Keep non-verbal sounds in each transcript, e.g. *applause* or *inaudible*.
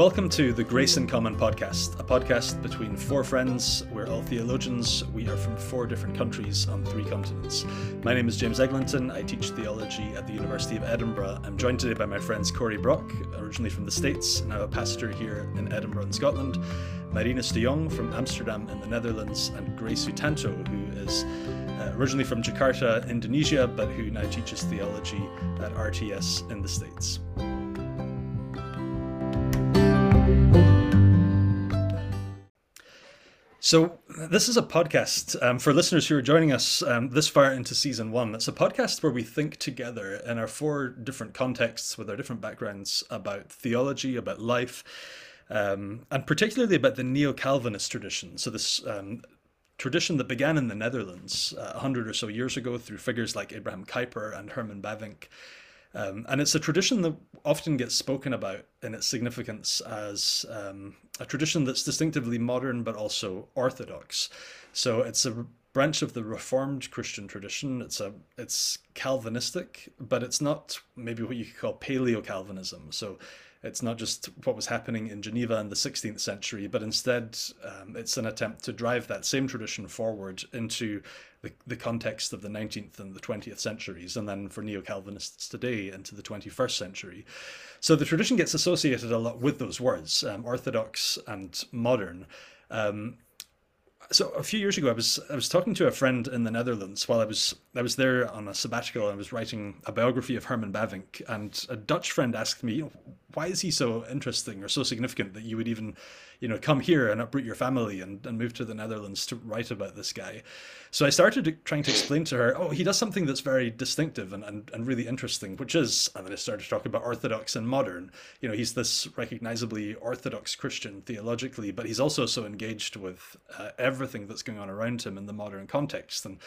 Welcome to the Grace in Common podcast, a podcast between four friends. We're all theologians. We are from four different countries on three continents. My name is James Eglinton. I teach theology at the University of Edinburgh. I'm joined today by my friends Cory Brock, originally from the States, now a pastor here in Edinburgh in Scotland, Marinus de Jong from Amsterdam in the Netherlands, and Grace Sutanto, who is uh, originally from Jakarta, Indonesia, but who now teaches theology at RTS in the States. So, this is a podcast um, for listeners who are joining us um, this far into season one. It's a podcast where we think together in our four different contexts with our different backgrounds about theology, about life, um, and particularly about the neo Calvinist tradition. So, this um, tradition that began in the Netherlands uh, 100 or so years ago through figures like Abraham Kuyper and Herman Bavinck. Um, and it's a tradition that often gets spoken about in its significance as um, a tradition that's distinctively modern but also orthodox. So it's a branch of the Reformed Christian tradition. It's a it's Calvinistic, but it's not maybe what you could call Paleo Calvinism. So it's not just what was happening in Geneva in the 16th century, but instead um, it's an attempt to drive that same tradition forward into the, the context of the 19th and the 20th centuries, and then for neo Calvinists today into the 21st century. So the tradition gets associated a lot with those words, um, orthodox and modern. Um, so a few years ago, I was I was talking to a friend in the Netherlands while I was I was there on a sabbatical. And I was writing a biography of Herman Bavinck, and a Dutch friend asked me, "Why is he so interesting or so significant that you would even you know, come here and uproot your family and, and move to the Netherlands to write about this guy. So I started trying to explain to her, oh, he does something that's very distinctive and, and, and really interesting, which is, and then I started to talk about Orthodox and modern. You know, he's this recognizably Orthodox Christian theologically, but he's also so engaged with uh, everything that's going on around him in the modern context. And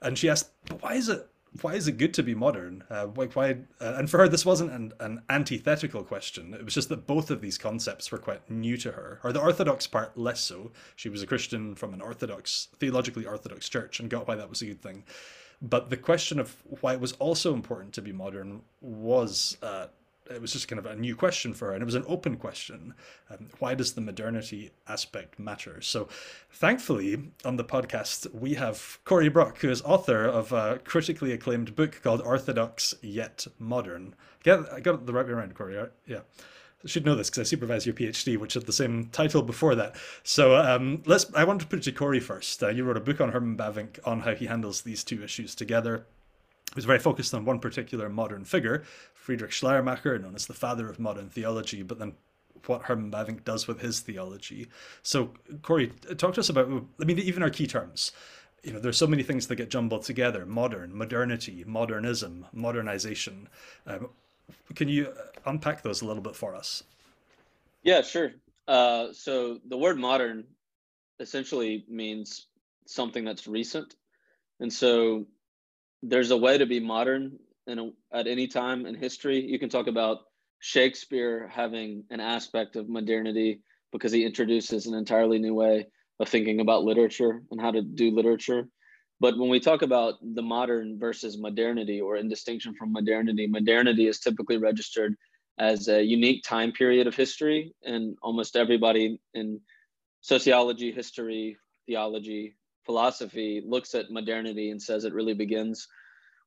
and she asked, but why is it why is it good to be modern? Uh, why? Uh, and for her, this wasn't an, an antithetical question. It was just that both of these concepts were quite new to her, or the Orthodox part less so. She was a Christian from an Orthodox, theologically Orthodox church, and got why that was a good thing. But the question of why it was also important to be modern was uh, it was just kind of a new question for her, and it was an open question. Um, why does the modernity aspect matter? So, thankfully, on the podcast, we have Cory Brock, who is author of a critically acclaimed book called Orthodox Yet Modern. Get, I got it the right way around, Cory. Right? Yeah. I should know this because I supervise your PhD, which had the same title before that. So um, let's. I want to put it to Cory first. Uh, you wrote a book on Herman Bavinck on how he handles these two issues together was very focused on one particular modern figure, Friedrich Schleiermacher, known as the father of modern theology, but then what Herman Bavinck does with his theology. So, Cory, talk to us about, I mean, even our key terms. You know, there's so many things that get jumbled together modern, modernity, modernism, modernization. Um, can you unpack those a little bit for us? Yeah, sure. Uh, so, the word modern essentially means something that's recent. And so, there's a way to be modern in a, at any time in history. You can talk about Shakespeare having an aspect of modernity because he introduces an entirely new way of thinking about literature and how to do literature. But when we talk about the modern versus modernity, or in distinction from modernity, modernity is typically registered as a unique time period of history. And almost everybody in sociology, history, theology, philosophy looks at modernity and says it really begins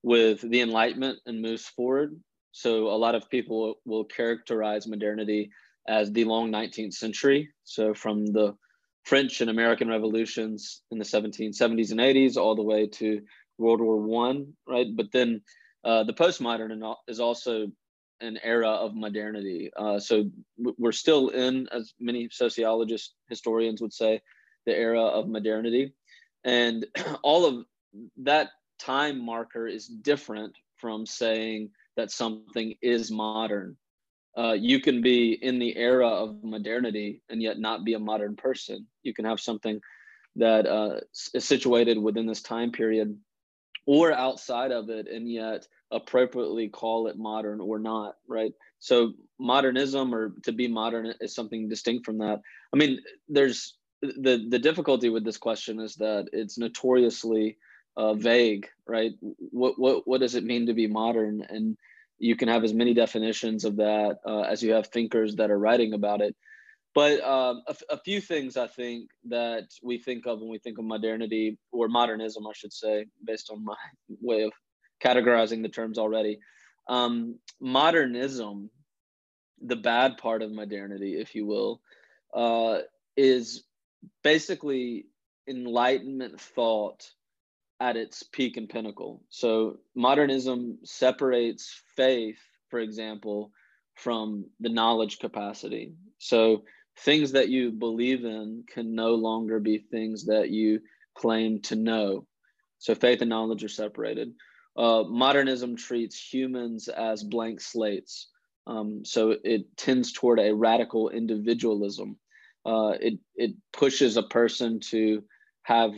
with the Enlightenment and moves forward. So a lot of people will characterize modernity as the long 19th century. So from the French and American revolutions in the 1770s and 80s all the way to World War One, right? But then uh, the postmodern is also an era of modernity. Uh, so we're still in, as many sociologists, historians would say, the era of modernity. And *clears throat* all of that time marker is different from saying that something is modern. Uh, you can be in the era of modernity and yet not be a modern person. You can have something that uh, is situated within this time period or outside of it and yet appropriately call it modern or not, right? So modernism or to be modern is something distinct from that. I mean, there's the the difficulty with this question is that it's notoriously uh, vague, right? What what what does it mean to be modern? And you can have as many definitions of that uh, as you have thinkers that are writing about it. but um, a, few things I think that we think of when we think of modernity or modernism, I should say, based on my *laughs* way of categorizing the terms already. Um, modernism, the bad part of modernity, if you will, uh, is basically Enlightenment thought at its peak and pinnacle. So modernism separates faith, for example, from the knowledge capacity. So things that you believe in can no longer be things that you claim to know. So faith and knowledge are separated. Uh, modernism treats humans as blank slates. Um, so it tends toward a radical individualism. Uh, it, it pushes a person to have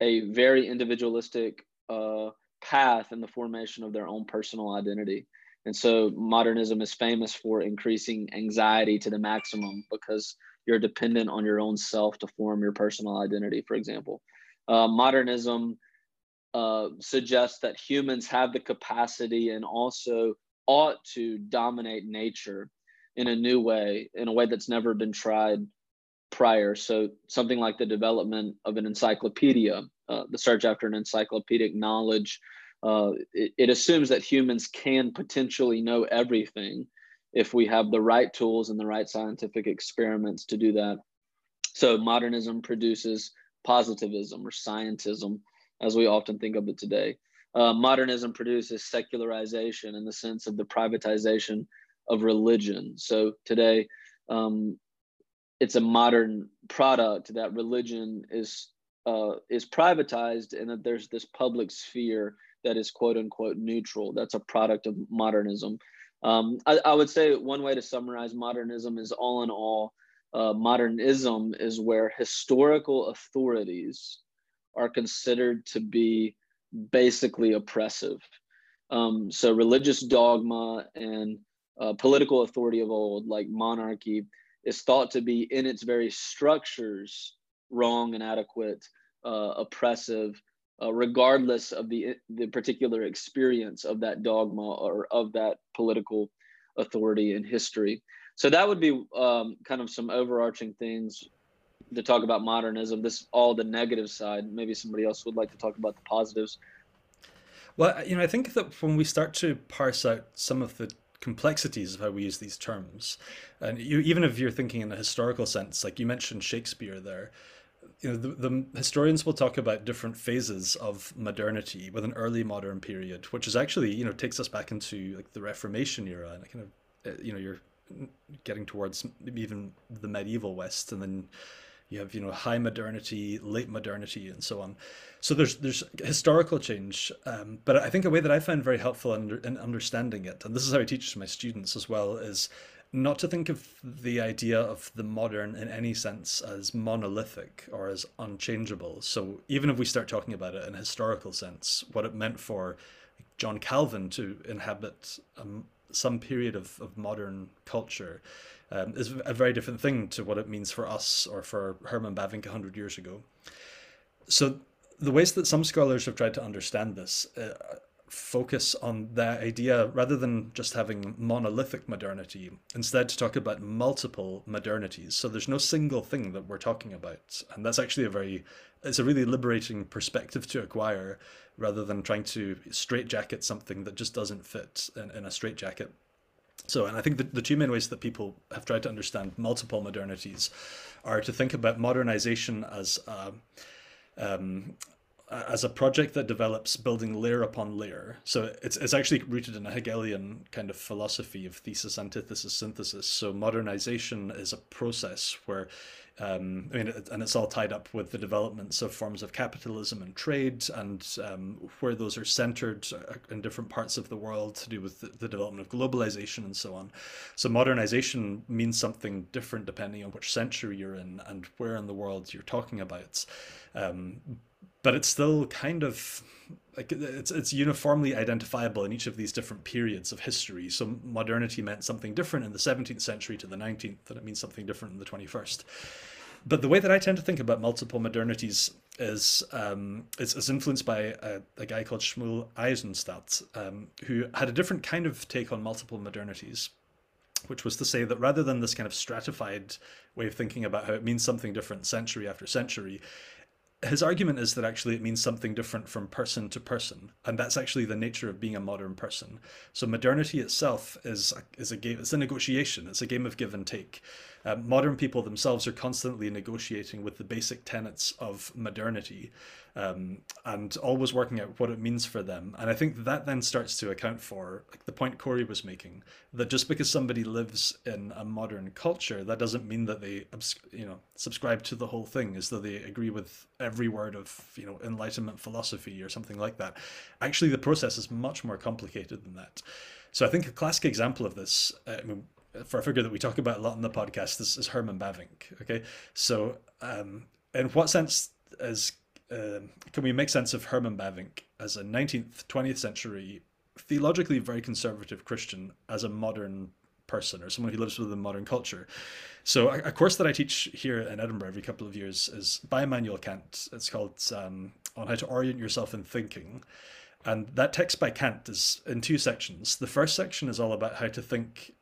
a very individualistic uh, path in the formation of their own personal identity. And so modernism is famous for increasing anxiety to the maximum because you're dependent on your own self to form your personal identity, for example. Uh, modernism uh, suggests that humans have the capacity and also ought to dominate nature in a new way, in a way that's never been tried prior. So, something like the development of an encyclopedia, uh, the search after an encyclopedic knowledge, uh, it, it assumes that humans can potentially know everything if we have the right tools and the right scientific experiments to do that. So modernism produces positivism or scientism, as we often think of it today. Uh, modernism produces secularization in the sense of the privatization of religion. So today, um, it's a modern product that religion is uh, is privatized and that there's this public sphere that is quote unquote neutral. That's a product of modernism. Um, I, I, would say one way to summarize modernism is all in all, uh, modernism is where historical authorities are considered to be basically oppressive. Um, so religious dogma and uh, political authority of old, like monarchy, is thought to be in its very structures wrong, inadequate, uh, oppressive, uh, regardless of the the particular experience of that dogma or of that political authority in history. So that would be um, kind of some overarching things to talk about modernism. This all the negative side. Maybe somebody else would like to talk about the positives. Well, you know, I think that when we start to parse out some of the complexities of how we use these terms, and you, even if you're thinking in a historical sense, like you mentioned Shakespeare there, you know, the, the, historians will talk about different phases of modernity with an early modern period, which is actually, you know, takes us back into like the Reformation era and kind of, uh, you know, you're getting towards even the medieval West, and then you have, you know, high modernity, late modernity, and so on. So there's there's historical change, um, but I think a way that I find very helpful in, in understanding it, and this is how I teach my students as well, is not to think of the idea of the modern in any sense as monolithic or as unchangeable. So even if we start talking about it in a historical sense, what it meant for John Calvin to inhabit um, some period of, of modern culture um, is a very different thing to what it means for us or for Herman Bavinck 100 years ago. So the ways that some scholars have tried to understand this uh, focus on that idea rather than just having monolithic modernity, instead to talk about multiple modernities. So there's no single thing that we're talking about. And that's actually a very, it's a really liberating perspective to acquire rather than trying to straitjacket something that just doesn't fit in, in a straitjacket. So, and I think the, the two main ways that people have tried to understand multiple modernities are to think about modernization as um, as a project that develops building layer upon layer. So it's it's actually rooted in a Hegelian kind of philosophy of thesis, antithesis, synthesis. So modernization is a process where, um, I mean, and it's all tied up with the developments of forms of capitalism and trade, and um, where those are centered uh, in different parts of the world to do with the, the development of globalization and so on. So modernization means something different depending on which century you're in and where in the world you're talking about. Um, but it's still kind of like it's it's uniformly identifiable in each of these different periods of history. So modernity meant something different in the 17th century to the 19th, and it means something different in the 21st. But the way that I tend to think about multiple modernities is um, is, is influenced by a, a, guy called Shmuel Eisenstadt, um, who had a different kind of take on multiple modernities, which was to say that rather than this kind of stratified way of thinking about how it means something different century after century, his argument is that actually it means something different from person to person, and that's actually the nature of being a modern person. So modernity itself is is a game. It's a negotiation. It's a game of give and take. Um, modern people themselves are constantly negotiating with the basic tenets of modernity um, and always working out what it means for them. And I think that then starts to account for like the point Cory was making that just because somebody lives in a modern culture, that doesn't mean that they you know subscribe to the whole thing, as though they agree with every word of you know Enlightenment philosophy or something like that. Actually, the process is much more complicated than that. So I think a classic example of this, uh, I mean, for a figure that we talk about a lot in the podcast is, is Herman Bavinck. Okay, so um, in what sense is um, can we make sense of Herman Bavinck as a 19th, 20th century theologically very conservative Christian as a modern person or someone who lives within modern culture? So a, a course that I teach here in Edinburgh every couple of years is by Immanuel Kant. It's called um, on how to orient yourself in thinking. And that text by Kant is in two sections. The first section is all about how to think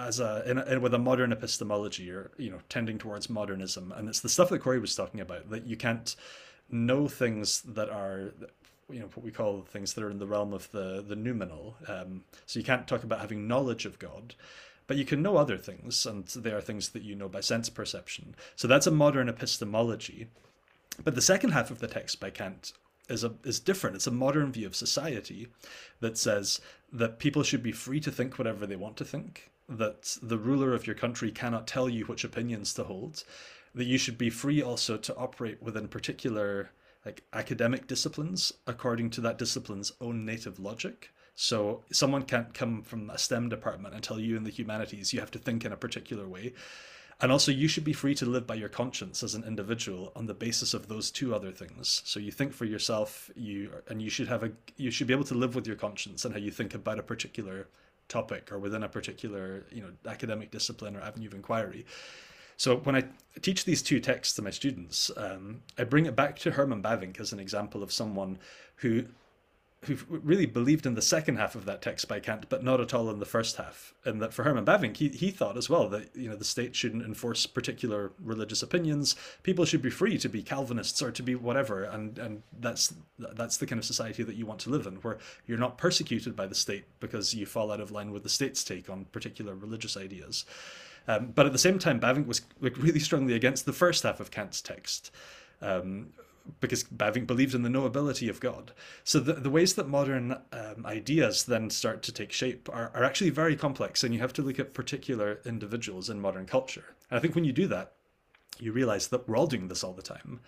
as a, in in, with a modern epistemology or you know tending towards modernism. And it's the stuff that cory was talking about that you can't know things that are you know what we call things that are in the realm of the the noumenal. Um, so you can't talk about having knowledge of god but you can know other things and they are things that you know by sense perception. So that's a modern epistemology. But the second half of the text by kant is a is different. It's a modern view of society that says that people should be free to think whatever they want to think that the ruler of your country cannot tell you which opinions to hold, that you should be free also to operate within particular like academic disciplines according to that discipline's own native logic. So someone can't come from a STEM department and tell you in the humanities you have to think in a particular way. And also, you should be free to live by your conscience as an individual on the basis of those two other things. So you think for yourself, you and you should have a you should be able to live with your conscience and how you think about a particular topic or within a particular you know academic discipline or avenue of inquiry. So when I teach these two texts to my students, um, I bring it back to Herman Bavinck as an example of someone who who really believed in the second half of that text by Kant, but not at all in the first half. And that for Herman Bavinck, he, he thought as well that you know the state shouldn't enforce particular religious opinions. People should be free to be Calvinists or to be whatever, and and that's that's the kind of society that you want to live in, where you're not persecuted by the state because you fall out of line with the state's take on particular religious ideas. Um, but at the same time, Bavinck was like really strongly against the first half of Kant's text. Um, because Bavinck believed in the knowability of God. So the, the ways that modern um, ideas then start to take shape are, are actually very complex, and you have to look at particular individuals in modern culture. And I think when you do that, you realize that we're all doing this all the time.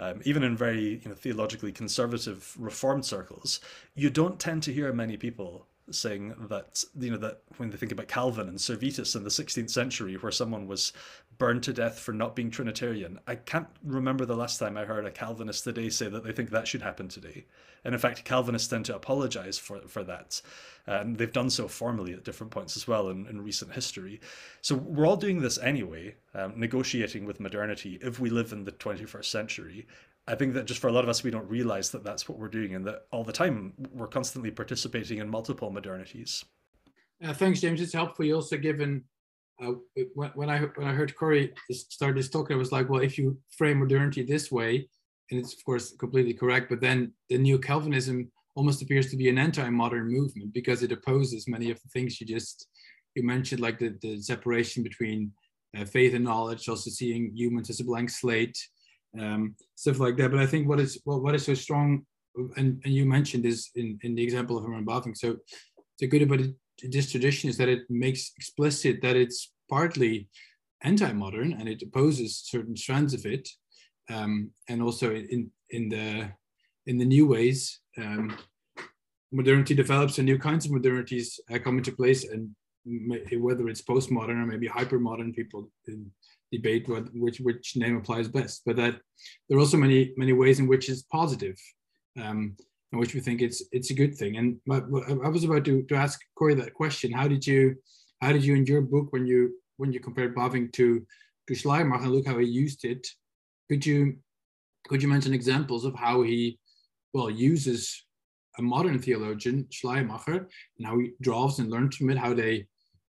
Um, even in very you know, theologically conservative reformed circles, you don't tend to hear many people saying that you know that when they think about Calvin and Servetus in the 16th century, where someone was burned to death for not being Trinitarian, I can't remember the last time I heard a Calvinist today say that they think that should happen today. And in fact, Calvinists tend to apologize for for that, and they've done so formally at different points as well in, in recent history. So we're all doing this anyway, um, negotiating with modernity if we live in the 21st century. I think that just for a lot of us, we don't realize that that's what we're doing, and that all the time we're constantly participating in multiple modernities. Uh, thanks, James. It's helpful. You also given uh, when, when I when I heard Cory start this talk, I was like, well, if you frame modernity this way, and it's of course completely correct, but then the neo Calvinism almost appears to be an anti-modern movement because it opposes many of the things you just you mentioned, like the, the separation between uh, faith and knowledge, also seeing humans as a blank slate, um, stuff like that. But I think what is what, is so strong, and, and you mentioned this in, in the example of Herman Bavinck. So the good about it, this tradition is that it makes explicit that it's partly anti-modern and it opposes certain strands of it, um, and also in in the in the new ways. Um, modernity develops and new kinds of modernities uh, come into place and whether it's postmodern or maybe hypermodern people debate what, which which name applies best. But that there are also many many ways in which it's positive, um, in which we think it's it's a good thing. And I was about to, to ask Cory that question. How did you how did you in your book when you when you compared Bavinck to to Schleiermacher and look how he used it? Could you could you mention examples of how he well uses a modern theologian Schleiermacher and how he draws and learns from it how they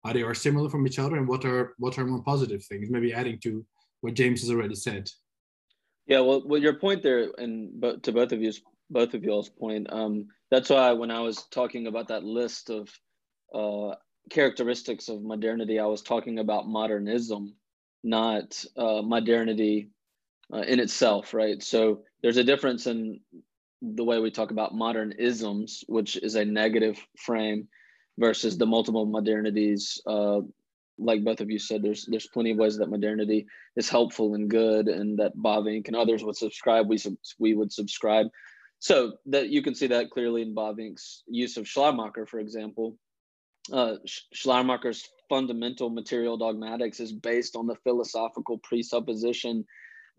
how they are similar from each other and what are what are more positive things. Maybe adding to what james has already said. Yeah well, well your point there and but to both of you both of y'all's point um, that's why when i was talking about that list of uh, characteristics of modernity i was talking about modernism not uh, modernity uh, in itself right? So there's a difference in the way we talk about modern isms which is a negative frame versus the multiple modernities. Uh, like both of you said, there's there's plenty of ways that modernity is helpful and good, and that Bavinck and others would subscribe. We we would subscribe. So that you can see that clearly in Bavinck's use of Schleiermacher, for example. Uh, Schleiermacher's fundamental material dogmatics is based on the philosophical presupposition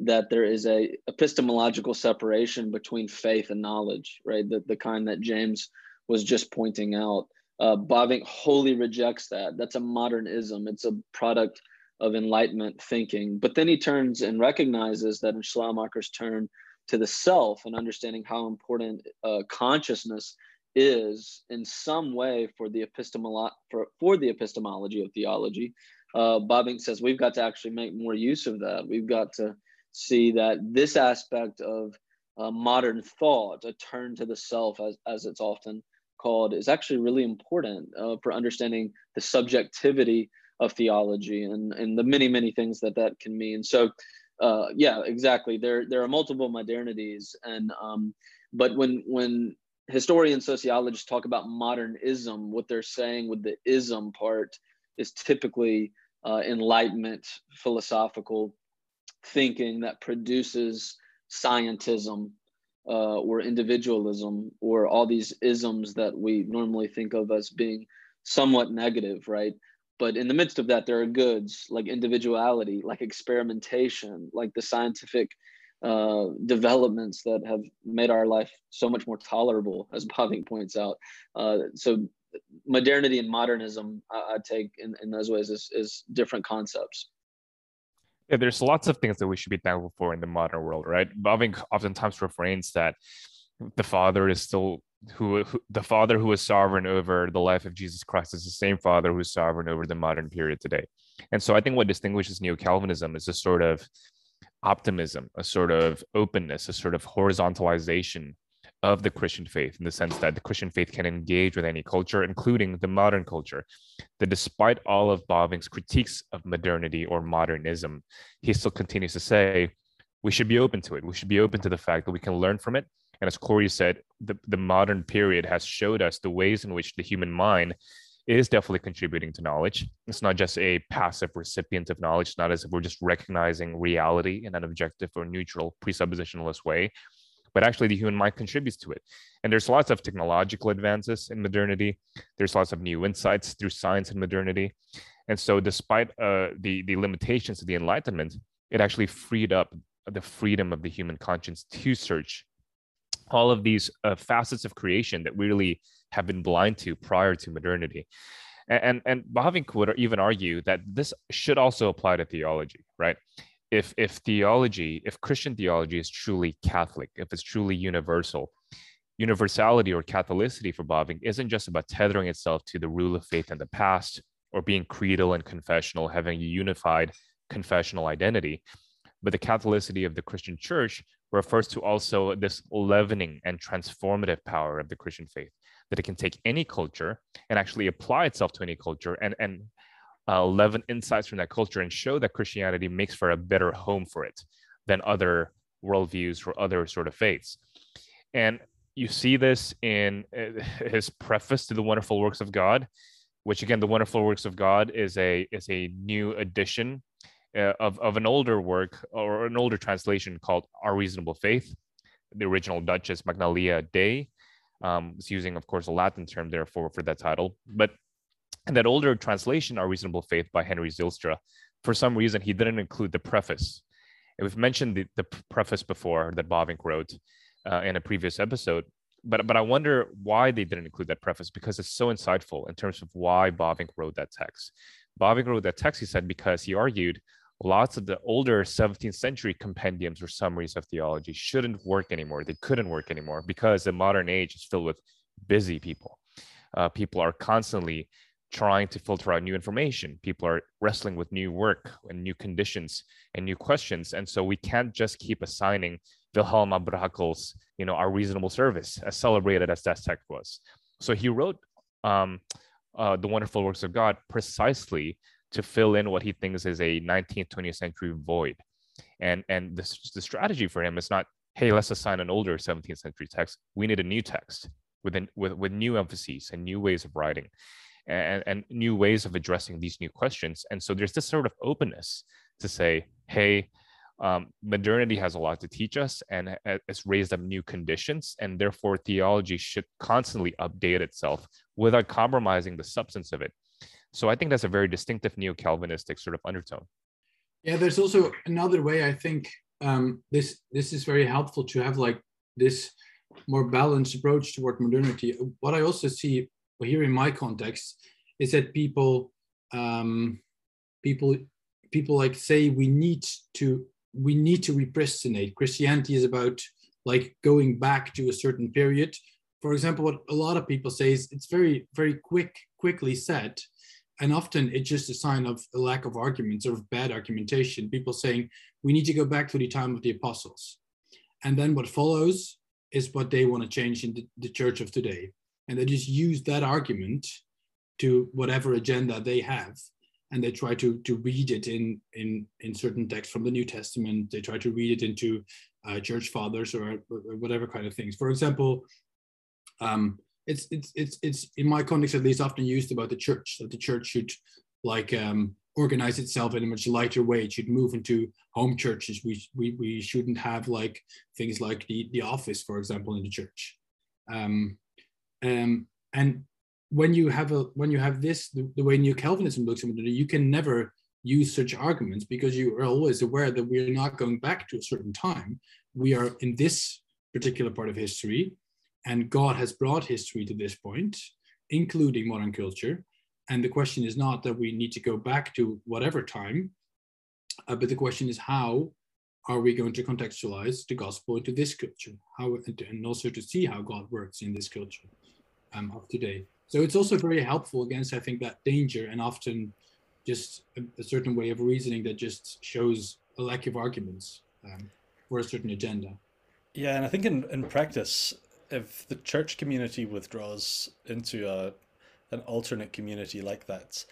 that there is a epistemological separation between faith and knowledge, right? The, the kind that James was just pointing out. Uh, wholly rejects that. That's a modernism. It's a product of Enlightenment thinking. But then he turns and recognizes that in Schleiermacher's turn to the self and understanding how important uh, consciousness is in some way for the epistemolo- for, for the epistemology of theology. Uh, Bavinck says we've got to actually make more use of that. We've got to see that this aspect of uh, modern thought, a turn to the self, as, as it's often called is actually really important uh, for understanding the subjectivity of theology and, and the many, many things that that can mean. So, uh, yeah, exactly. There, there are multiple modernities. And, um, but when, when historians, sociologists talk about modernism, what they're saying with the ism part is typically uh, enlightenment, philosophical thinking that produces scientism uh, or individualism or all these isms that we normally think of as being somewhat negative, right? But in the midst of that, there are goods like individuality, like experimentation, like the scientific uh, developments that have made our life so much more tolerable, as Bavinck points out. Uh, so modernity and modernism, I, I take in, in those ways, is, is different concepts. Yeah, there's lots of things that we should be thankful for in the modern world, right? Bavinck oftentimes refrains that the Father is still who, who, the Father who is sovereign over the life of Jesus Christ is the same Father who is sovereign over the modern period today. And so I think what distinguishes Neo Calvinism is a sort of optimism, a sort of openness, a sort of horizontalization of the Christian faith in the sense that the Christian faith can engage with any culture, including the modern culture. That despite all of Bavinck's critiques of modernity or modernism, he still continues to say we should be open to it. We should be open to the fact that we can learn from it. And as Cory said, the, the modern period has showed us the ways in which the human mind is definitely contributing to knowledge. It's not just a passive recipient of knowledge, it's not as if we're just recognizing reality in an objective or neutral presuppositionalist way, but actually the human mind contributes to it. And there's lots of technological advances in modernity. There's lots of new insights through science and modernity. And so, despite uh, the the limitations of the Enlightenment, it actually freed up the freedom of the human conscience to search all of these uh, facets of creation that we really have been blind to prior to modernity. And and Bavinck would even argue that this should also apply to theology, right? If if theology, if Christian theology is truly Catholic, if it's truly universal, universality or Catholicity for Bavinck isn't just about tethering itself to the rule of faith in the past or being creedal and confessional, having a unified confessional identity. But the Catholicity of the Christian church refers to also this leavening and transformative power of the Christian faith, that it can take any culture and actually apply itself to any culture and, and uh, 11 insights from that culture and show that Christianity makes for a better home for it than other worldviews or other sort of faiths. And you see this in uh, *laughs* his preface to the wonderful works of God, which again, the wonderful works of God is a is a new edition uh, of, of an older work or an older translation called Our Reasonable Faith. The original Dutch is Magnalia Dei. Um, it's using, of course, a Latin term there for, for that title. But and that older translation, Our Reasonable Faith by Henry Zylstra, for some reason, he didn't include the preface. And we've mentioned the, the preface before that Bavinck wrote uh, in a previous episode, but, but I wonder why they didn't include that preface because it's so insightful in terms of why Bavinck wrote that text. Bavinck wrote that text, he said, because he argued lots of the older 17th century compendiums or summaries of theology shouldn't work anymore. They couldn't work anymore because the modern age is filled with busy people. Uh, people are constantly trying to filter out new information. People are wrestling with new work and new conditions and new questions. And so we can't just keep assigning Wilhelm à Brakel's, you know, our reasonable service, as celebrated as that text was. So he wrote um, uh, the wonderful works of God precisely to fill in what he thinks is a 19th, 20th century void. And and the, the strategy for him is not, hey, let's assign an older 17th century text. We need a new text with, an, with, with new emphases and new ways of writing and, and new ways of addressing these new questions. And so there's this sort of openness to say, hey, um, modernity has a lot to teach us and it's raised up new conditions and therefore theology should constantly update itself without compromising the substance of it. So i think that's a very distinctive neo-calvinistic sort of undertone. Yeah there's also another way i think um, this this is very helpful to have like this more balanced approach toward modernity. What i also see here in my context is that people um, people people like say we need to we need to repristinate. Christianity is about like going back to a certain period. For example, what a lot of people say is it's very, very quick, quickly said. And often it's just a sign of a lack of arguments or of bad argumentation. People saying we need to go back to the time of the apostles. And then what follows is what they want to change in the, the church of today. And they just use that argument to whatever agenda they have and they try to to read it in in in certain texts from the New Testament. They try to read it into uh, church fathers or, or, whatever kind of things. For example, um, it's it's it's it's in my context at least often used about the church that the church should like um, organize itself in a much lighter way. It should move into home churches. We we we shouldn't have like things like the the office, for example, in the church. Um, um, and when you have a when you have this the, the way New calvinism looks at it you can never use such arguments because you are always aware that we are not going back to a certain time. We are in this particular part of history and god has brought history to this point including modern culture. And the question is not that we need to go back to whatever time uh, but the question is how are we going to contextualize the gospel into this culture? How and also to see how god works in this culture um, of today so it's also very helpful against, I think, that danger and often just a, a certain way of reasoning that just shows a lack of arguments um, for a certain agenda. Yeah, and I think in, in practice, if the church community withdraws into a an alternate community like that,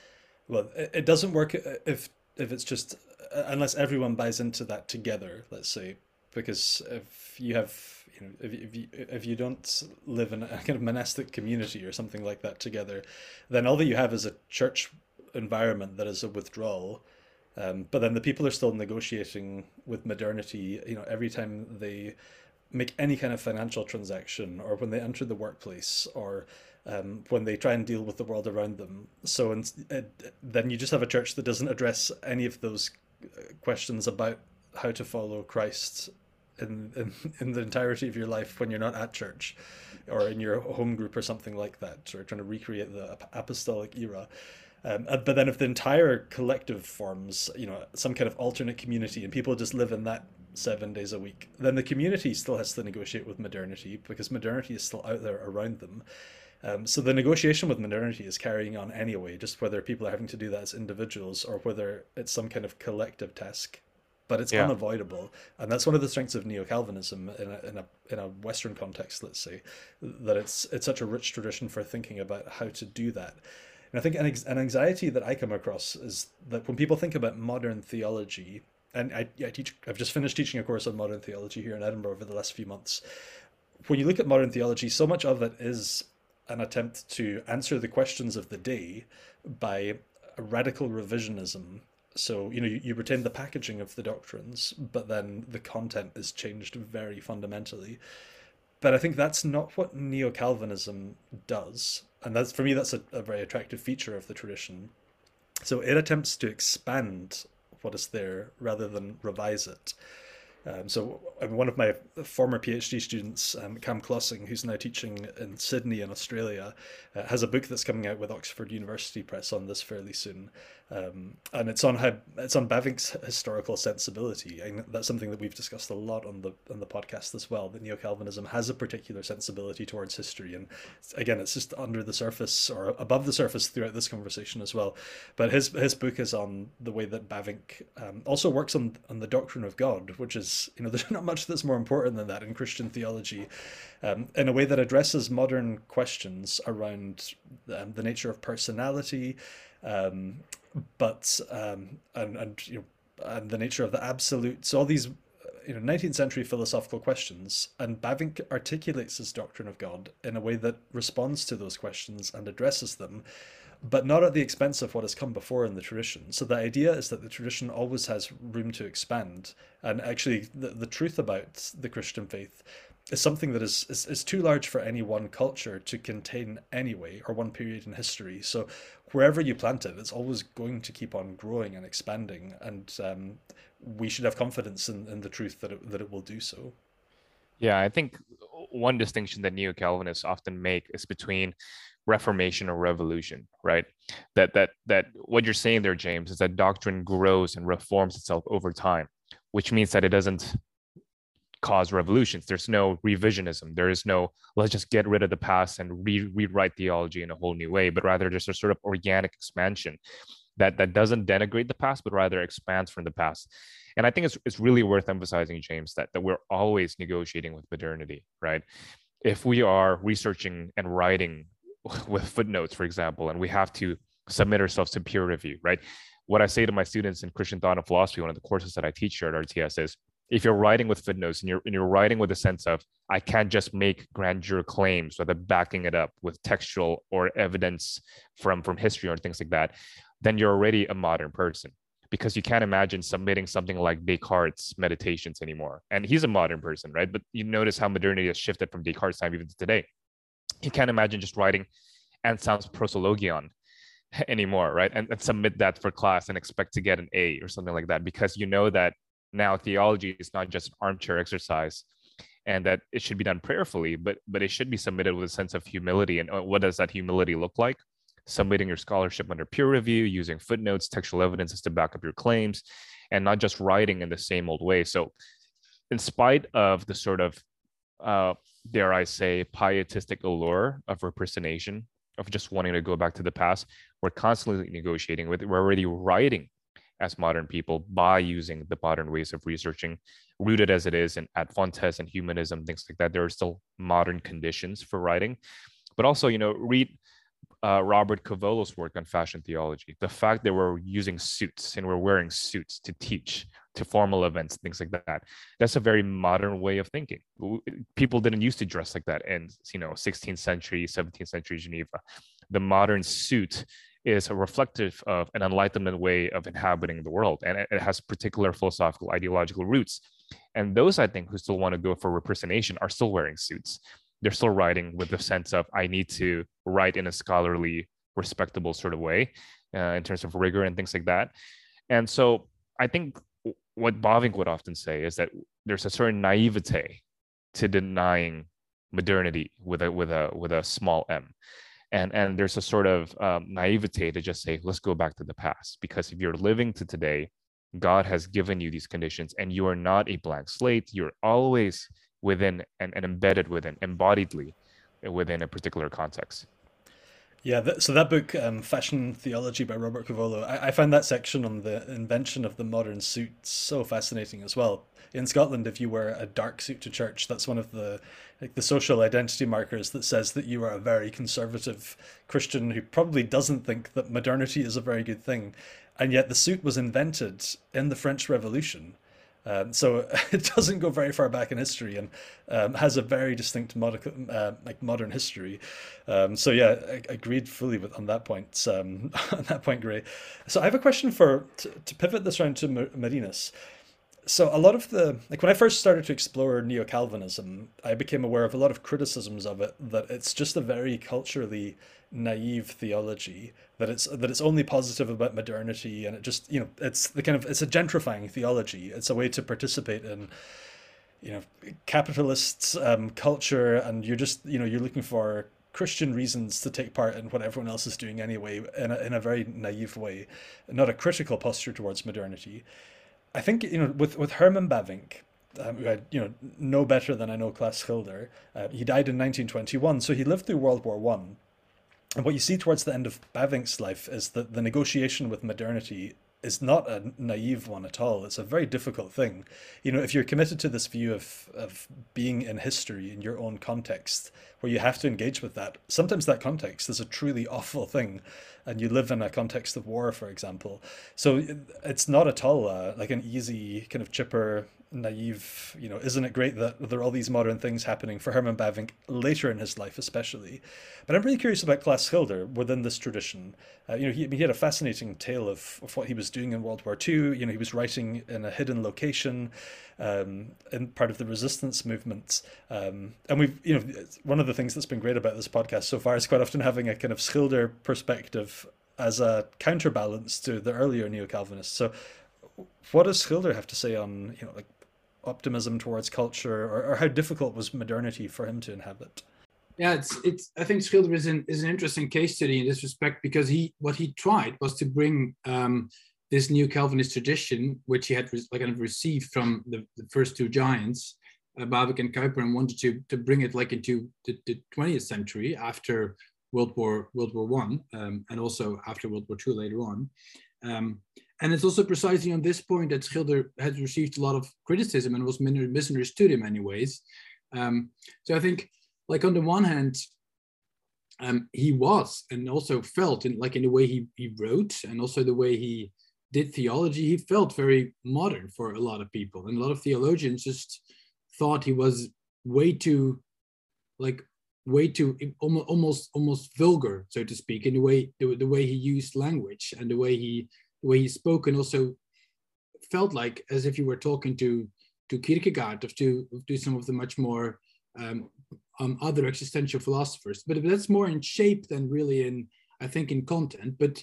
well, it, it doesn't work if if it's just unless everyone buys into that together. Let's say, because if you have you know, if, if you if you don't live in a *laughs* kind of monastic community or something like that together, then all that you have is a church environment that is a withdrawal. Um, but then the people are still negotiating with modernity. You know, every time they make any kind of financial transaction, or when they enter the workplace, or um, when they try and deal with the world around them. So, and, then you just have a church that doesn't address any of those uh, questions about how to follow Christ in, in, *laughs* in the entirety of your life when you're not at church or in your home group or something like that, or trying to recreate the apostolic era. Um, but then if the entire collective forms, you know, some kind of alternate community and people just live in that seven days a week, then the community still has to negotiate with modernity because modernity is still out there around them. Um, so the negotiation with modernity is carrying on anyway, just whether people are having to do that as individuals or whether it's some kind of collective task but it's yeah. unavoidable, and that's one of the strengths of neo Calvinism in a, in a in a Western context. Let's say that it's it's such a rich tradition for thinking about how to do that. And I think an, an anxiety that I come across is that when people think about modern theology, and I, I teach, I've just finished teaching a course on modern theology here in Edinburgh over the last few months. When you look at modern theology, so much of it is an attempt to answer the questions of the day by radical revisionism so you know you, you retain the packaging of the doctrines but then the content is changed very fundamentally. But i think that's not what neo-calvinism does. And that's for me that's a, a very attractive feature of the tradition. So it attempts to expand what is there rather than revise it. Um, so one of my former PhD students, um, Cam Clausing, who's now teaching in Sydney in Australia, uh, has a book that's coming out with Oxford University Press on this fairly soon, um, and it's on how it's on Bavinck's historical sensibility. And that's something that we've discussed a lot on the on the podcast as well. That Neo Calvinism has a particular sensibility towards history, and again, it's just under the surface or above the surface throughout this conversation as well. But his his book is on the way that Bavinck um, also works on on the doctrine of God, which is you know *laughs* there's not much that's more important than that in Christian theology, um, in a way that addresses modern questions around um, the nature of personality, um, but um, and and you know and the nature of the absolutes. All these you know 19th century philosophical questions and bavinck articulates his doctrine of god in a way that responds to those questions and addresses them but not at the expense of what has come before in the tradition. So the idea is that the tradition always has room to expand. And actually, the, the truth about the Christian faith is something that is, is, is too large for any one culture to contain anyway, or one period in history. So wherever you plant it, it's always going to keep on growing and expanding. And um, we should have confidence in, in the truth that it, that it will do so. Yeah, I think one distinction that neo Calvinists often make is between reformation or revolution right that that that what you're saying there james is that doctrine grows and reforms itself over time which means that it doesn't cause revolutions. There's no revisionism. There is no let's just get rid of the past and re- rewrite theology in a whole new way but rather there's a sort of organic expansion that that doesn't denigrate the past but rather expands from the past. And i think it's, it's really worth emphasizing james that, that we're always negotiating with modernity right? If we are researching and writing *laughs* with footnotes, for example, and we have to submit ourselves to peer review, right? What I say to my students in Christian thought and philosophy, one of the courses that I teach here at RTS is if you're writing with footnotes and you're, and you're writing with a sense of, I can't just make grandeur claims without backing it up with textual or evidence from, from history or things like that, then you're already a modern person because you can't imagine submitting something like Descartes' meditations anymore. And he's a modern person, right? But you notice how modernity has shifted from Descartes' time even to today you can't imagine just writing Anselm's proslogion *laughs* anymore, right? And, and submit that for class and expect to get an A or something like that because you know that now theology is not just an armchair exercise and that it should be done prayerfully, but but it should be submitted with a sense of humility. And uh, what does that humility look like? Submitting your scholarship under peer review, using footnotes, textual evidences to back up your claims, and not just writing in the same old way. So, in spite of the sort of uh, dare I say, pietistic allure of repristination, of just wanting to go back to the past. We're constantly negotiating with. We're already writing as modern people by using the modern ways of researching, rooted as it is in ad fontes and humanism, things like that. There are still modern conditions for writing. But also, you know, read uh, Robert Covolo's work on fashion theology. The fact that we're using suits and we're wearing suits to teach to formal events, things like that. That's a very modern way of thinking. People didn't used to dress like that in, you know, 16th century, 17th century Geneva. The modern suit is a reflective of an enlightenment way of inhabiting the world, and it has particular philosophical, ideological roots. And those, I think, who still want to go for repristination are still wearing suits. They're still writing with the sense of I need to write in a scholarly, respectable sort of way, uh, in terms of rigor and things like that. And so I think what Bavinck would often say is that there's a certain naivete to denying modernity with a with a with a small m and and there's a sort of um, naivete to just say let's go back to the past because if you're living to today god has given you these conditions and you are not a blank slate. You're always within and, and embedded within embodiedly within a particular context yeah, that, so that book, um, Fashion Theology by Robert Covolo, I, I found that section on the invention of the modern suit so fascinating as well. In Scotland, if you wear a dark suit to church, that's one of the like the social identity markers that says that you are a very conservative Christian who probably doesn't think that modernity is a very good thing. And yet the suit was invented in the French Revolution um, so *laughs* it doesn't go very far back in history and um, has a very distinct mod- uh, like modern history. Um, so yeah, I, agreed fully with on that point. Um, *laughs* on that point, Gray. So I have a question for to, to pivot this round to Marinus. so a lot of the like when I first started to explore neo Calvinism, I became aware of a lot of criticisms of it that it's just a very culturally naive theology that it's that it's only positive about modernity and it just you know it's the kind of it's a gentrifying theology. It's a way to participate in you know capitalist um, culture and you're just you know you're looking for Christian reasons to take part in what everyone else is doing anyway in a, in a very naive way, not a critical posture towards modernity. I think you know with with Herman Bavinck, um, who had you know no better than I know Klaas Schilder. Uh, he died in 1921, so he lived through World War One. And what you see towards the end of Bavinck's life is that the negotiation with modernity is not a naive one at all. It's a very difficult thing. You know, if you're committed to this view of, of being in history in your own context, where you have to engage with that, sometimes that context is a truly awful thing. And you live in a context of war, for example. So it's not at all uh, like an easy, kind of chipper naive, you know, isn't it great that there are all these modern things happening for Herman Bavinck later in his life, especially? But I'm really curious about Klaas Schilder within this tradition. Uh, you know, he, he had a fascinating tale of, of what he was doing in World War II. You know, he was writing in a hidden location um, in part of the resistance movement. Um, and we've, you know, one of the things that's been great about this podcast so far is quite often having a kind of Schilder perspective as a counterbalance to the earlier neo Calvinists. So, what does Schilder have to say on, you know, like optimism towards culture, or, or how difficult was modernity for him to inhabit? Yeah, it's it's. I think Schilder is an is an interesting case study in this respect because he what he tried was to bring um, this neo Calvinist tradition, which he had like kind of received from the, the first two giants, uh, and Kuyper, and wanted to to bring it like into the, the 20th century after World War World War One, um, and also after World War Two later on. Um, and it's also precisely on this point that Schilder has received a lot of criticism and was misunderstood in many ways. Um, so I think, like on the one hand, um, he was and also felt in like in the way he, he wrote and also the way he did theology, he felt very modern for a lot of people. And a lot of theologians just thought he was way too like way too almost almost vulgar, so to speak, in the way the, the way he used language and the way he the way he spoke and also felt like as if you were talking to to Kierkegaard or to to some of the much more um, um, other existential philosophers. But that's more in shape than really in I think in content. But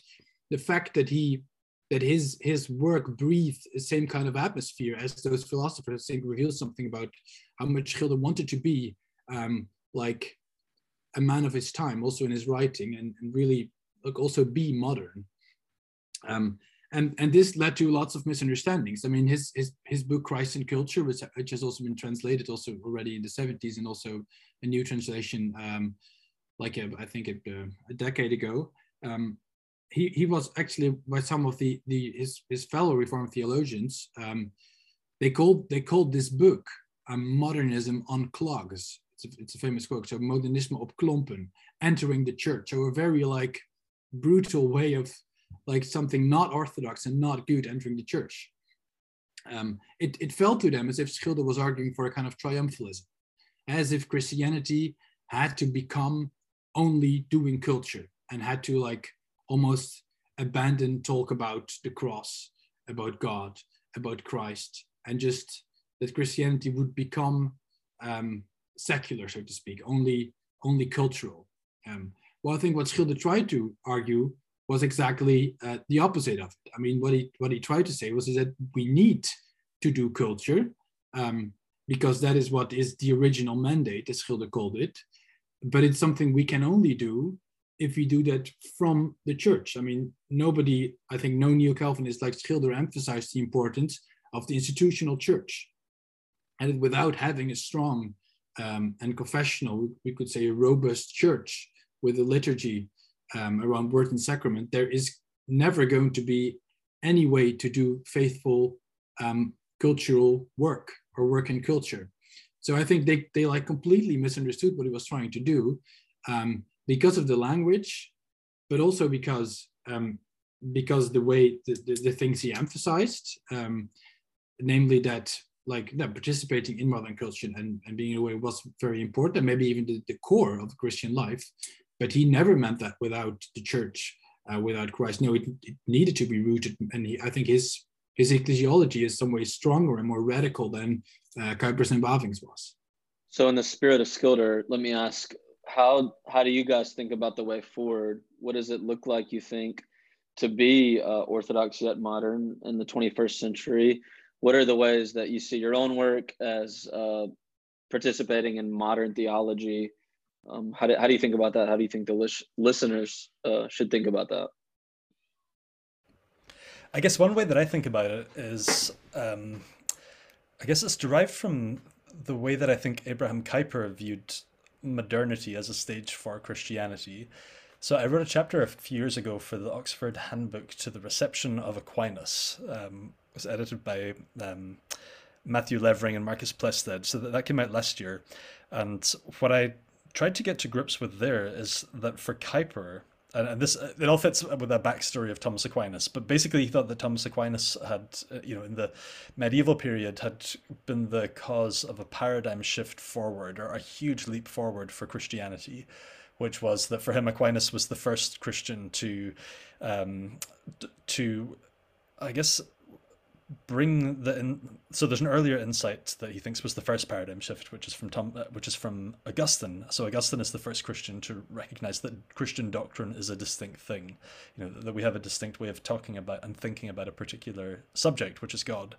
the fact that he that his his work breathed the same kind of atmosphere as those philosophers, I think reveals something about how much Schilder wanted to be um, like a man of his time, also in his writing, and, and really like also be modern. Um, and and this led to lots of misunderstandings. I mean, his his his book Christ and Culture, which, which has also been translated also already in the 70s, and also a new translation, um, like a, I think a, a decade ago. Um, he he was actually by some of the the his his fellow Reformed theologians. Um, they called they called this book a modernism on clogs. It's a, famous quote. So modernisme op klompen, entering the church. So a very like brutal way of like something not orthodox and not good entering the church. Um, it, it felt to them as if Schilder was arguing for a kind of triumphalism, as if Christianity had to become only doing culture and had to like almost abandon talk about the cross, about God, about Christ, and just that Christianity would become um, secular, so to speak, only only cultural. Um, well, I think what Schilder tried to argue was exactly uh, the opposite of it. I mean, what he what he tried to say was is that we need to do culture um, because that is what is the original mandate, as Schilder called it. But it's something we can only do if we do that from the church. I mean, nobody, I think, no neo Calvinist like Schilder emphasized the importance of the institutional church, and without having a strong um, and confessional, we could say, a robust church with a liturgy um, around word and sacrament, there is never going to be any way to do faithful um, cultural work or work in culture. So I think they, they like completely misunderstood what he was trying to do um, because of the language, but also because um, because the way the, the, the things he emphasized, um, namely that like that participating in modern culture and, and being away was very important, maybe even the, the core of Christian life. But he never meant that without the church, uh, without Christ. No, it, it, needed to be rooted. And he, I think his his ecclesiology is some way stronger and more radical than uh, Kuyper's and Bavinck's was. So, in the spirit of Schilder, let me ask how how do you guys think about the way forward? What does it look like? You think to be uh, orthodox yet modern in the 21st century? What are the ways that you see your own work as uh, participating in modern theology? Um, how, do, how do you think about that? How do you think the lis- listeners uh, should think about that? I guess one way that I think about it is, um, I guess it's derived from the way that I think Abraham Kuyper viewed modernity as a stage for Christianity. So I wrote a chapter a few years ago for the Oxford Handbook to the Reception of Aquinas. Um, was edited by um, Matthew Levering and Marcus Plested. So that, that came out last year. And what I tried to get to grips with there is that for Kuyper, and this it all fits with a backstory of Thomas Aquinas. But basically, he thought that Thomas Aquinas had, you know, in the medieval period, had been the cause of a paradigm shift forward or a huge leap forward for Christianity, which was that for him Aquinas was the first Christian to, um, to, I guess, bring the in, so there's an earlier insight that he thinks was the first paradigm shift which is from Tom uh, which is from Augustine. So Augustine is the first Christian to recognize that Christian doctrine is a distinct thing you know that we have a distinct way of talking about and thinking about a particular subject which is God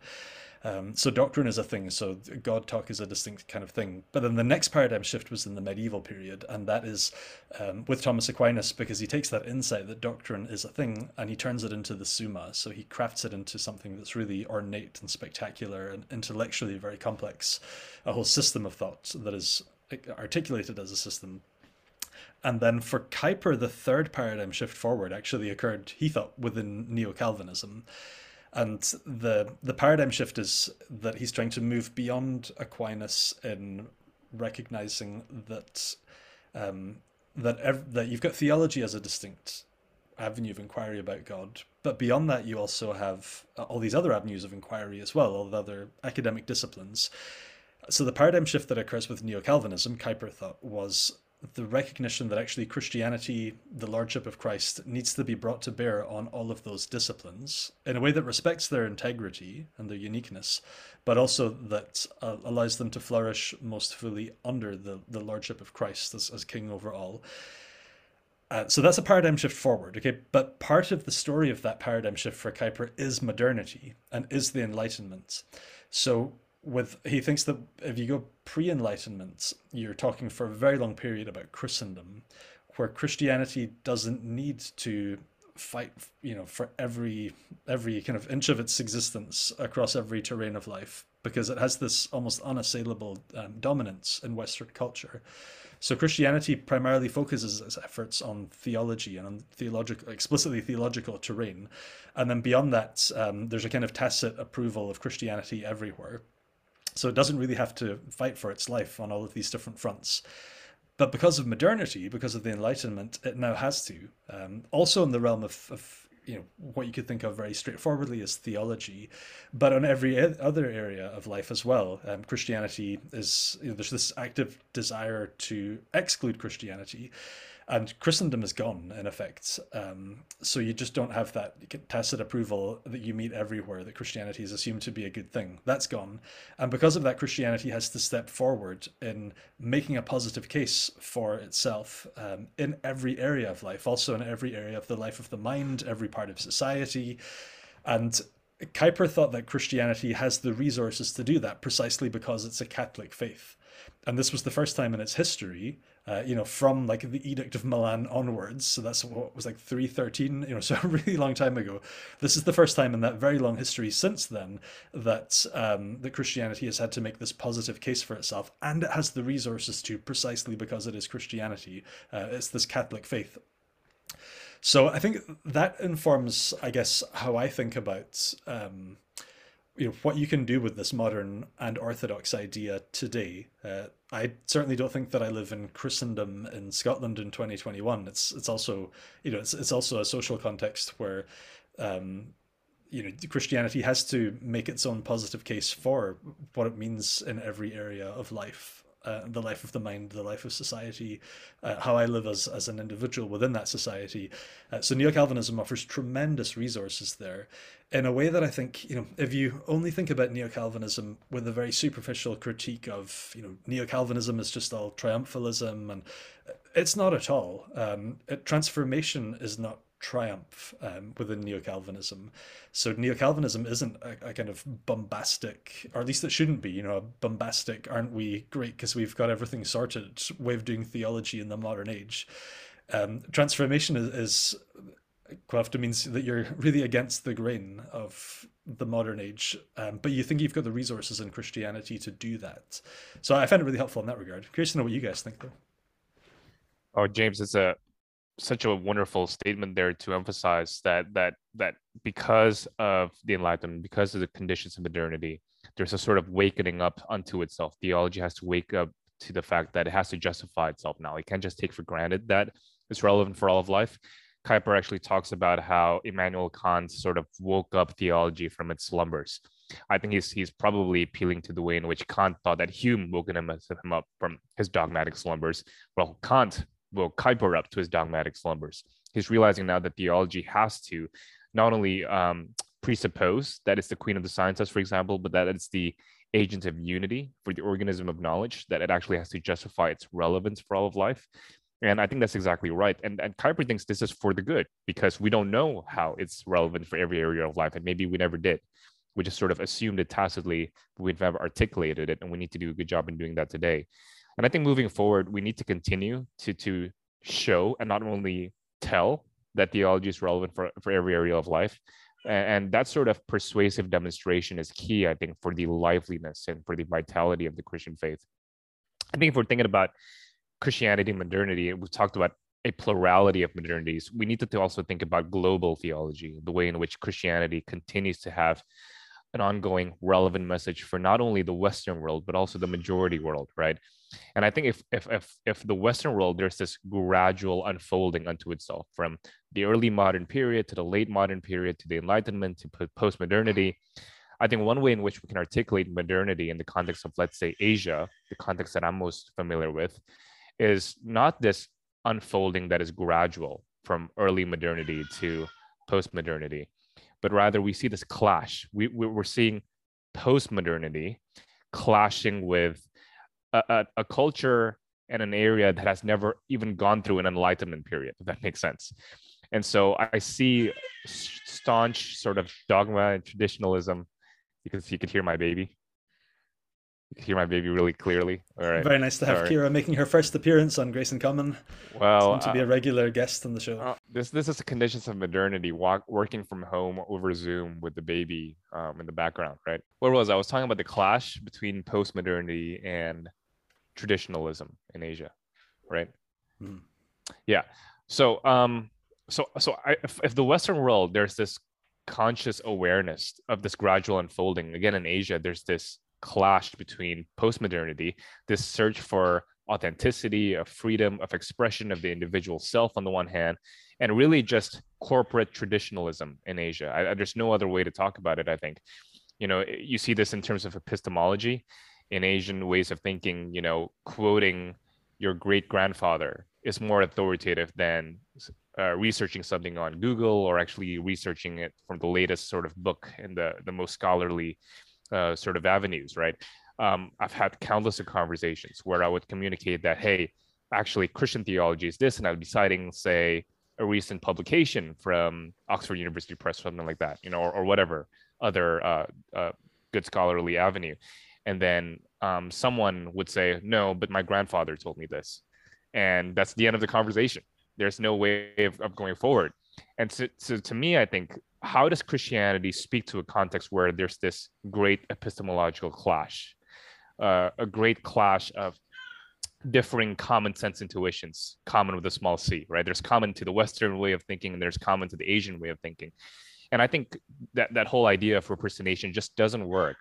um, so doctrine is a thing. So God talk is a distinct kind of thing. But then the next paradigm shift was in the medieval period, and that is um, with Thomas Aquinas because he takes that insight that doctrine is a thing and he turns it into the Summa. So he crafts it into something that's really ornate and spectacular and intellectually very complex, a whole system of thought that is articulated as a system. And then for Kuyper, the third paradigm shift forward actually occurred, he thought, within Neo Calvinism and the the paradigm shift is that he's trying to move beyond Aquinas in recognizing that um, that ev- that you've got theology as a distinct avenue of inquiry about God, but beyond that, you also have all these other avenues of inquiry as well, all the other academic disciplines. So the paradigm shift that occurs with Neo Calvinism, Kuyper thought, was the recognition that actually Christianity, the Lordship of Christ, needs to be brought to bear on all of those disciplines in a way that respects their integrity and their uniqueness, but also that uh, allows them to flourish most fully under the, the Lordship of Christ as, as King over all. Uh, so that's a paradigm shift forward, okay? But part of the story of that paradigm shift for Kuyper is modernity and is the Enlightenment. So with he thinks that if you go pre-enlightenment you're talking for a very long period about christendom where christianity doesn't need to fight you know for every every kind of inch of its existence across every terrain of life because it has this almost unassailable um, dominance in western culture. So christianity primarily focuses its efforts on theology and on theological explicitly theological terrain. And then beyond that um, there's a kind of tacit approval of christianity everywhere so it doesn't really have to fight for its life on all of these different fronts. But because of modernity, because of the Enlightenment, it now has to. Um, also in the realm of, of you know what you could think of very straightforwardly as theology, but on every other area of life as well. Um, Christianity is you know, there's this active desire to exclude Christianity, and Christendom is gone in effect. Um, so you just don't have that tacit approval that you meet everywhere that Christianity is assumed to be a good thing. That's gone, and because of that, Christianity has to step forward in making a positive case for itself um, in every area of life, also in every area of the life of the mind, every part of society, and Kuyper thought that Christianity has the resources to do that precisely because it's a Catholic faith. And this was the first time in its history uh, you know, from like the Edict of Milan onwards. So that's what was like 313, you know, *laughs* so a really long time ago. This is the first time in that very long history since then that um, that Christianity has had to make this positive case for itself, and it has the resources to precisely because it is Christianity. Uh, it's this Catholic faith. So I think that informs, I guess, how I think about. Um, you know what you can do with this modern and orthodox idea today. Uh, I certainly don't think that I live in Christendom in Scotland in 2021. It's it's also you know it's it's also a social context where um, you know Christianity has to make its own positive case for what it means in every area of life. Uh, the life of the mind, the life of society, uh, how I live as, as an individual within that society. Uh, so Neo Calvinism offers tremendous resources there in a way that I think, you know, if you only think about Neo Calvinism with a very superficial critique of, you know, Neo Calvinism is just all triumphalism, and it's not at all. Um, it, transformation is not triumph um, within Neo Calvinism. So Neo Calvinism isn't a, a, kind of bombastic, or at least it shouldn't be, you know, a bombastic, aren't we great because we've got everything sorted way of doing theology in the modern age. Um, transformation is, is quite often means that you're really against the grain of the modern age, um, but you think you've got the resources in Christianity to do that. So I find it really helpful in that regard. Curious to know what you guys think, though. Oh, James, it's a such a wonderful statement there to emphasize that that that because of the enlightenment because of the conditions of modernity there's a sort of wakening up unto itself theology has to wake up to the fact that it has to justify itself now it can't just take for granted that it's relevant for all of life Kuyper actually talks about how Immanuel Kant sort of woke up theology from its slumbers. I think he's he's probably appealing to the way in which Kant thought that Hume woke him up from his dogmatic slumbers. Well, Kant will Kuyper up to his dogmatic slumbers. He's realizing now that theology has to not only um, presuppose that it's the queen of the sciences, for example, but that it's the agent of unity for the organism of knowledge, that it actually has to justify its relevance for all of life. And I think that's exactly right. And, and Kuyper thinks this is for the good because we don't know how it's relevant for every area of life. And maybe we never did. We just sort of assumed it tacitly, but we've never articulated it. And we need to do a good job in doing that today. And I think moving forward, we need to continue to to show and not only tell that theology is relevant for, for every area of life. And that sort of persuasive demonstration is key, I think, for the liveliness and for the vitality of the Christian faith. I think if we're thinking about Christianity and modernity, we've talked about a plurality of modernities. We need to also think about global theology, the way in which Christianity continues to have an ongoing relevant message for not only the Western world, but also the majority world, right? And I think if if if if the Western world, there's this gradual unfolding unto itself from the early modern period to the late modern period to the Enlightenment to post-modernity. I think one way in which we can articulate modernity in the context of, let's say, Asia, the context that I'm most familiar with, is not this unfolding that is gradual from early modernity to post-modernity, but rather we see this clash. We, we're seeing post-modernity clashing with a, a, a culture and an area that has never even gone through an enlightenment period if that makes sense. And so i see staunch sort of dogma and traditionalism. Because you could hear my baby hear my baby really clearly. All right. Very nice to have Sorry. Kira making her first appearance on Grace in Common. Well, to be a uh, regular guest on the show. Uh, this this is the conditions of modernity. Walk, working from home over Zoom with the baby um, in the background, right? Where was I? I was talking about the clash between post modernity and traditionalism in Asia, right? Mm. Yeah. So um, so so I, if, if the Western world there's this conscious awareness of this gradual unfolding again in Asia, there's this clashed between postmodernity, this search for authenticity, of freedom, of expression of the individual self on the one hand, and really just corporate traditionalism in Asia. I, there's no other way to talk about it, I think. You know, you see this in terms of epistemology in Asian ways of thinking, you know, quoting your great grandfather is more authoritative than uh, researching something on Google or actually researching it from the latest sort of book in the, the most scholarly uh, sort of avenues, right? Um, I've had countless of conversations where I would communicate that, hey, actually, Christian theology is this, and I'd be citing, say, a recent publication from Oxford University Press, or something like that, you know, or, or whatever other uh, uh, good scholarly avenue. And then um, someone would say, no, but my grandfather told me this. And that's the end of the conversation. There's no way of, of going forward. And so, so to me, I think how does Christianity speak to a context where there's this great epistemological clash, uh, a great clash of differing common sense intuitions, common with a small c, right? There's common to the Western way of thinking, and there's common to the Asian way of thinking. And I think that that whole idea of impersonation just doesn't work.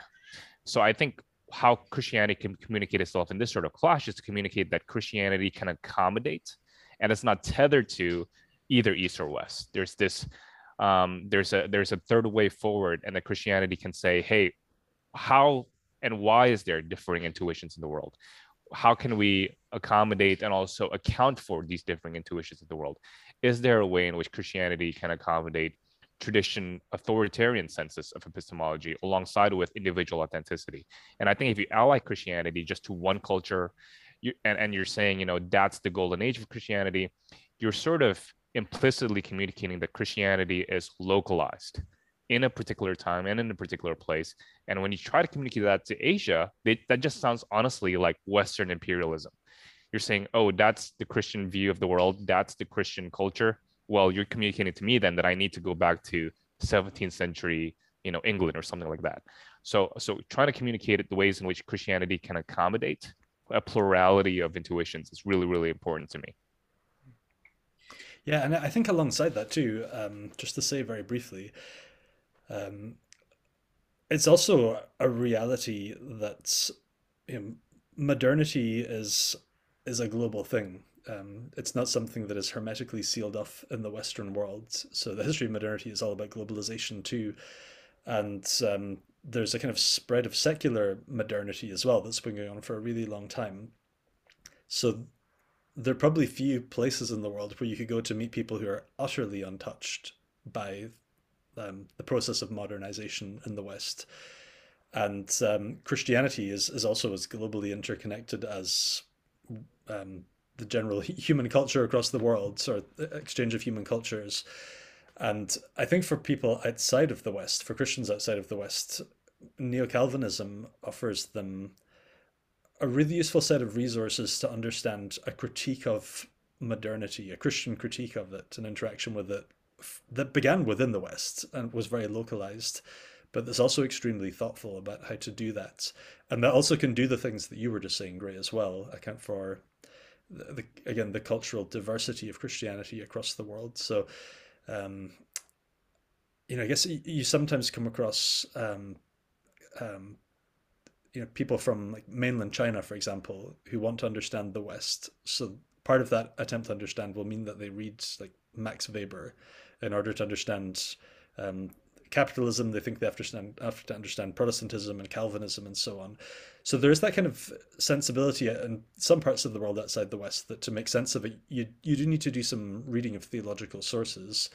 So I think how Christianity can communicate itself in this sort of clash is to communicate that Christianity can accommodate and it's not tethered to either East or West. There's this um, there's a there's a third way forward, and that Christianity can say, hey, how and why is there differing intuitions in the world? how can we accommodate and also account for these differing intuitions of the world? Is there a way in which Christianity can accommodate tradition authoritarian senses of epistemology alongside with individual authenticity? And I think if you ally Christianity just to one culture, you, and, and you're saying, you know, that's the golden age of Christianity, you're sort of implicitly communicating that Christianity is localized in a particular time and in a particular place. And when you try to communicate that to Asia, they, that just sounds honestly like Western imperialism. You're saying, oh, that's the Christian view of the world, that's the Christian culture. Well, you're communicating to me then that I need to go back to 17th century, you know, England or something like that. So, so trying to communicate the ways in which Christianity can accommodate a plurality of intuitions is really, really important to me. Yeah, and I think alongside that too, um, just to say very briefly, um, it's also a reality that you know, modernity is is a global thing. Um, it's not something that is hermetically sealed off in the Western world. So the history of modernity is all about globalization too, and um, there's a kind of spread of secular modernity as well that's been going on for a really long time. So there are probably few places in the world where you could go to meet people who are utterly untouched by um, the process of modernization in the West. And um, Christianity is, is also as globally interconnected as um, the general *laughs* human culture across the world, or exchange of human cultures. And I think for people outside of the West, for Christians outside of the West, Neo Calvinism offers them a really useful set of resources to understand a critique of modernity, a Christian critique of it, an interaction with it that began within the West and was very localized, but that's also extremely thoughtful about how to do that. And that also can do the things that you were just saying, Gray, as well, account for the, again the cultural diversity of Christianity across the world. So um, you know, I guess you sometimes come across um, um, you know people from like mainland China, for example, who want to understand the West. So part of that attempt to understand will mean that they read like Max Weber in order to understand um, capitalism. They think they have to understand, have to understand Protestantism and Calvinism and so on. So there is that kind of sensibility in some parts of the world outside the West that to make sense of it, you you do need to do some reading of theological sources.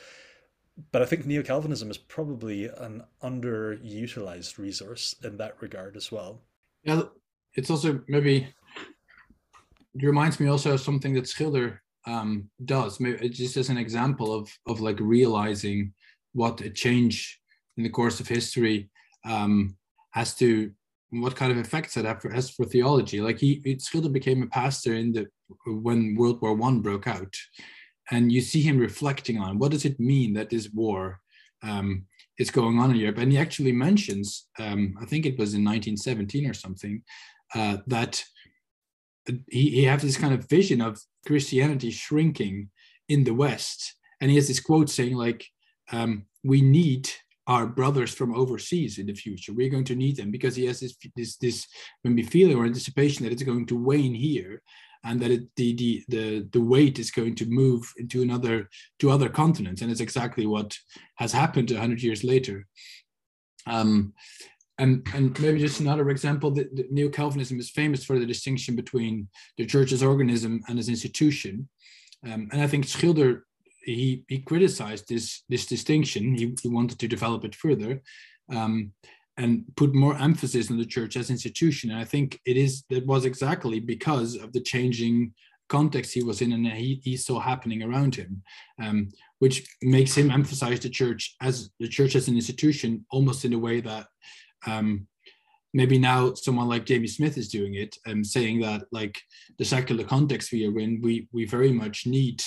But I think neo Calvinism is probably an underutilized resource in that regard as well. Yeah, it's also maybe it reminds me also of something that Schilder um, does. Maybe just as an example of of like realizing what a change in the course of history um, has to what kind of effects that has for theology. Like he, Schilder became a pastor in the when World War One broke out, and you see him reflecting on what does it mean that this war um, is going on in Europe, and he actually mentions, um, I think it was in 1917 or something, uh, that he, he has this kind of vision of Christianity shrinking in the West, and he has this quote saying like, um, "We need our brothers from overseas in the future. We're going to need them because he has this this this maybe feeling or anticipation that it's going to wane here, and that it, the the the the weight is going to move into another to other continents, and it's exactly what has happened hundred years later. Um, and and maybe just another example that, neo calvinism is famous for the distinction between the church as organism and as institution. Um, and i think schilder he he criticized this this distinction. He, he wanted to develop it further. Um, and put more emphasis on the church as institution and i think it is that was exactly because of the changing context he was in and he, he saw happening around him um, which makes him emphasize the church as the church as an institution almost in a way that um, maybe now someone like Jamie Smith is doing it and um, saying that like the secular context we are in, we we very much need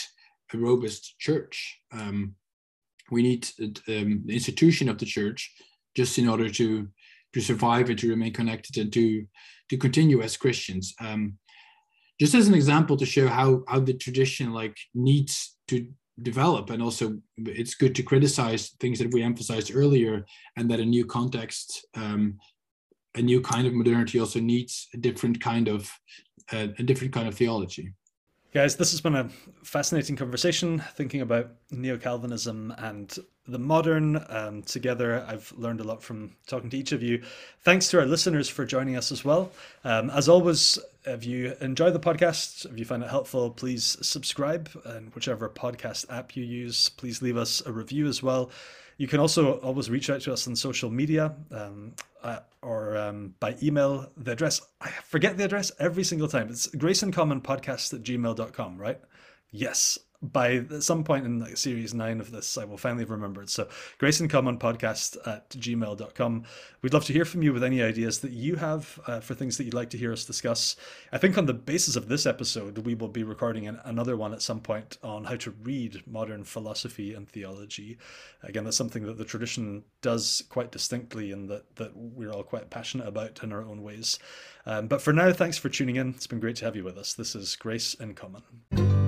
a robust church. Um, we need um, the institution of the church just in order to to survive and to remain connected and to to continue as Christians. Um, just as an example to show how how the tradition like needs to develop and also it's good to criticize things that we emphasized earlier and that a new context um, a new kind of modernity also needs a different kind of uh, a different kind of theology guys this has been a fascinating conversation thinking about neo-calvinism and the modern um, together. I've learned a lot from talking to each of you. Thanks to our listeners for joining us as well. Um, as always, if you enjoy the podcast, if you find it helpful, please subscribe and whichever podcast app you use. Please leave us a review as well. You can also always reach out to us on social media um, uh, or um, by email. The address, I forget the address every single time. It's graceincommonpodcast at gmail.com, right? Yes, by some point in like series nine of this, I will finally have remembered. So, Grace in Common podcast at gmail.com. We'd love to hear from you with any ideas that you have uh, for things that you'd like to hear us discuss. I think on the basis of this episode, we will be recording an, another one at some point on how to read modern philosophy and theology. Again, that's something that the tradition does quite distinctly and that, that we're all quite passionate about in our own ways. Um, but for now, thanks for tuning in. It's been great to have you with us. This is Grace in Common.